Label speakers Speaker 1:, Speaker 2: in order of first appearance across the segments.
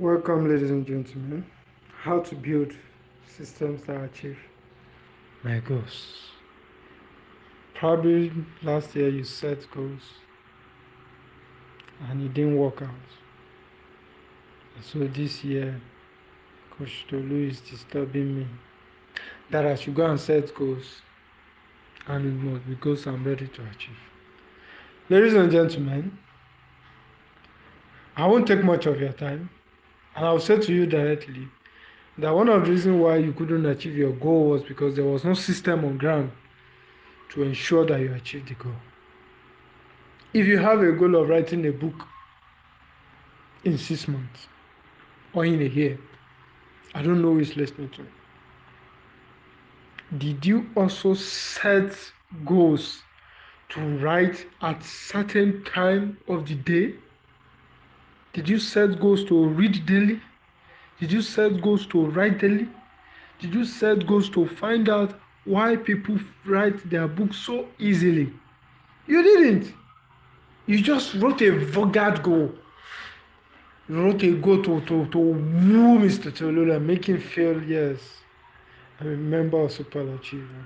Speaker 1: Welcome, ladies and gentlemen. How to build systems that achieve my goals. Probably last year you set goals and it didn't work out. So this year, Coach Tolu is disturbing me that I should go and set goals and it must be goals I'm ready to achieve. Ladies and gentlemen, I won't take much of your time. And I'll say to you directly that one of the reasons why you couldn't achieve your goal was because there was no system on ground to ensure that you achieve the goal. If you have a goal of writing a book in six months or in a year, I don't know who is listening to. me. Did you also set goals to write at certain time of the day? Did you set goals to read daily? Did you set goals to write daily? Did you set goals to find out why people write their books so easily? You didn't. You just wrote a vulgar goal. You wrote a goal to, to, to woo Mr. Tolula, make him feel, yes, I'm a member of Superachiever.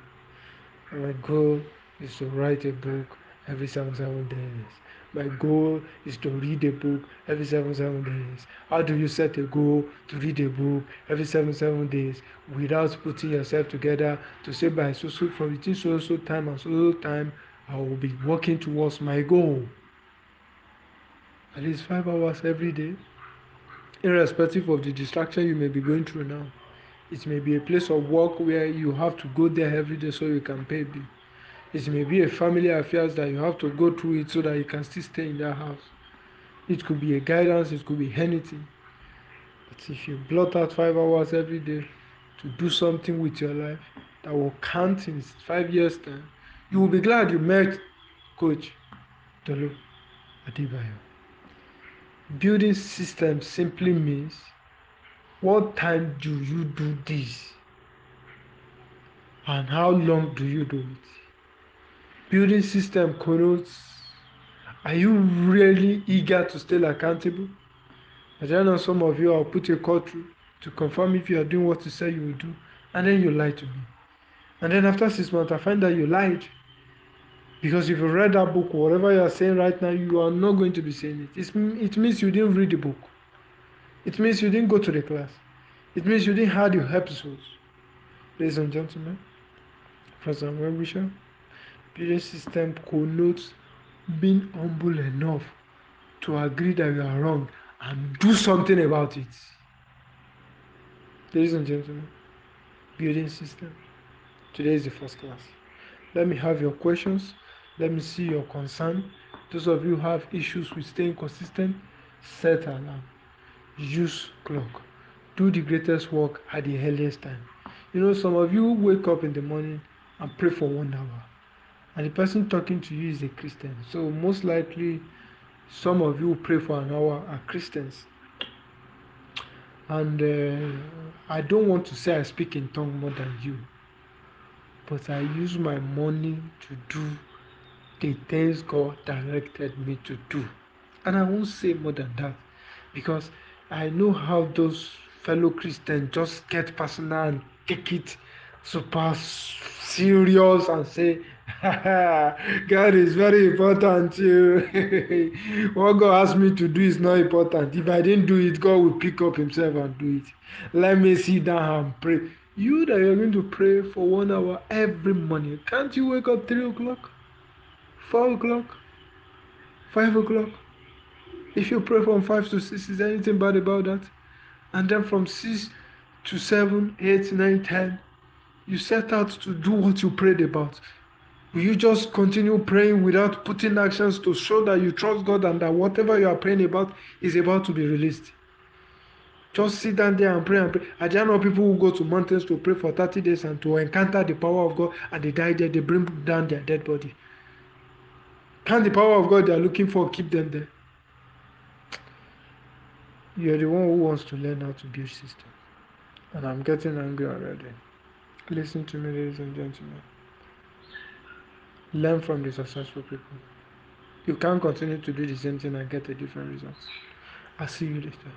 Speaker 1: My goal is to write a book every seven, seven days. My goal is to read a book every seven seven days. How do you set a goal to read a book every seven seven days without putting yourself together to say by so so from within so so time and so so time I will be working towards my goal. At least five hours every day, irrespective of the distraction you may be going through now. It may be a place of work where you have to go there every day so you can pay bill. It may be a family affairs that you have to go through it so that you can still stay in that house. It could be a guidance, it could be anything. But if you blot out five hours every day to do something with your life that will count in five years' time, you will be glad you met Coach Tolu Adebayo. Building systems simply means what time do you do this? And how long do you do it? Building system connotes are you really eager to stay accountable? I don't know some of you I'll put a call through to confirm if you are doing what you say you will do, and then you lie to me. And then after six months, I find that you lied. Because if you read that book, whatever you are saying right now, you are not going to be saying it. It's, it means you didn't read the book. It means you didn't go to the class. It means you didn't have your episodes. Ladies and gentlemen, President Webisha, building system connotes being humble enough to agree that you are wrong and do something about it. Ladies and gentlemen, building system. Today is the first class. Let me have your questions. Let me see your concern. Those of you who have issues with staying consistent, set alarm. Use clock. Do the greatest work at the earliest time. You know, some of you wake up in the morning and pray for one hour and the person talking to you is a Christian. So most likely, some of you pray for an hour are Christians. And uh, I don't want to say I speak in tongue more than you, but I use my money to do the things God directed me to do. And I won't say more than that because I know how those fellow Christians just get personal and take it super serious and say God is very important what God asked me to do is not important. If I didn't do it, God will pick up Himself and do it. Let me sit down and pray. You that you're going to pray for one hour every morning, can't you wake up three o'clock, four o'clock, five o'clock? If you pray from five to six, is there anything bad about that? And then from six to seven, eight, nine, ten, you set out to do what you prayed about. Will you just continue praying without putting actions to show that you trust God and that whatever you are praying about is about to be released? Just sit down there and pray and pray. I don't know people who go to mountains to pray for 30 days and to encounter the power of God and they die there, they bring down their dead body. Can the power of God they are looking for keep them there? You're the one who wants to learn how to build systems. And I'm getting angry already. Listen to me, ladies and gentlemen. Learn from the successful people. You can't continue to do the same thing and get a different result. I'll see you later.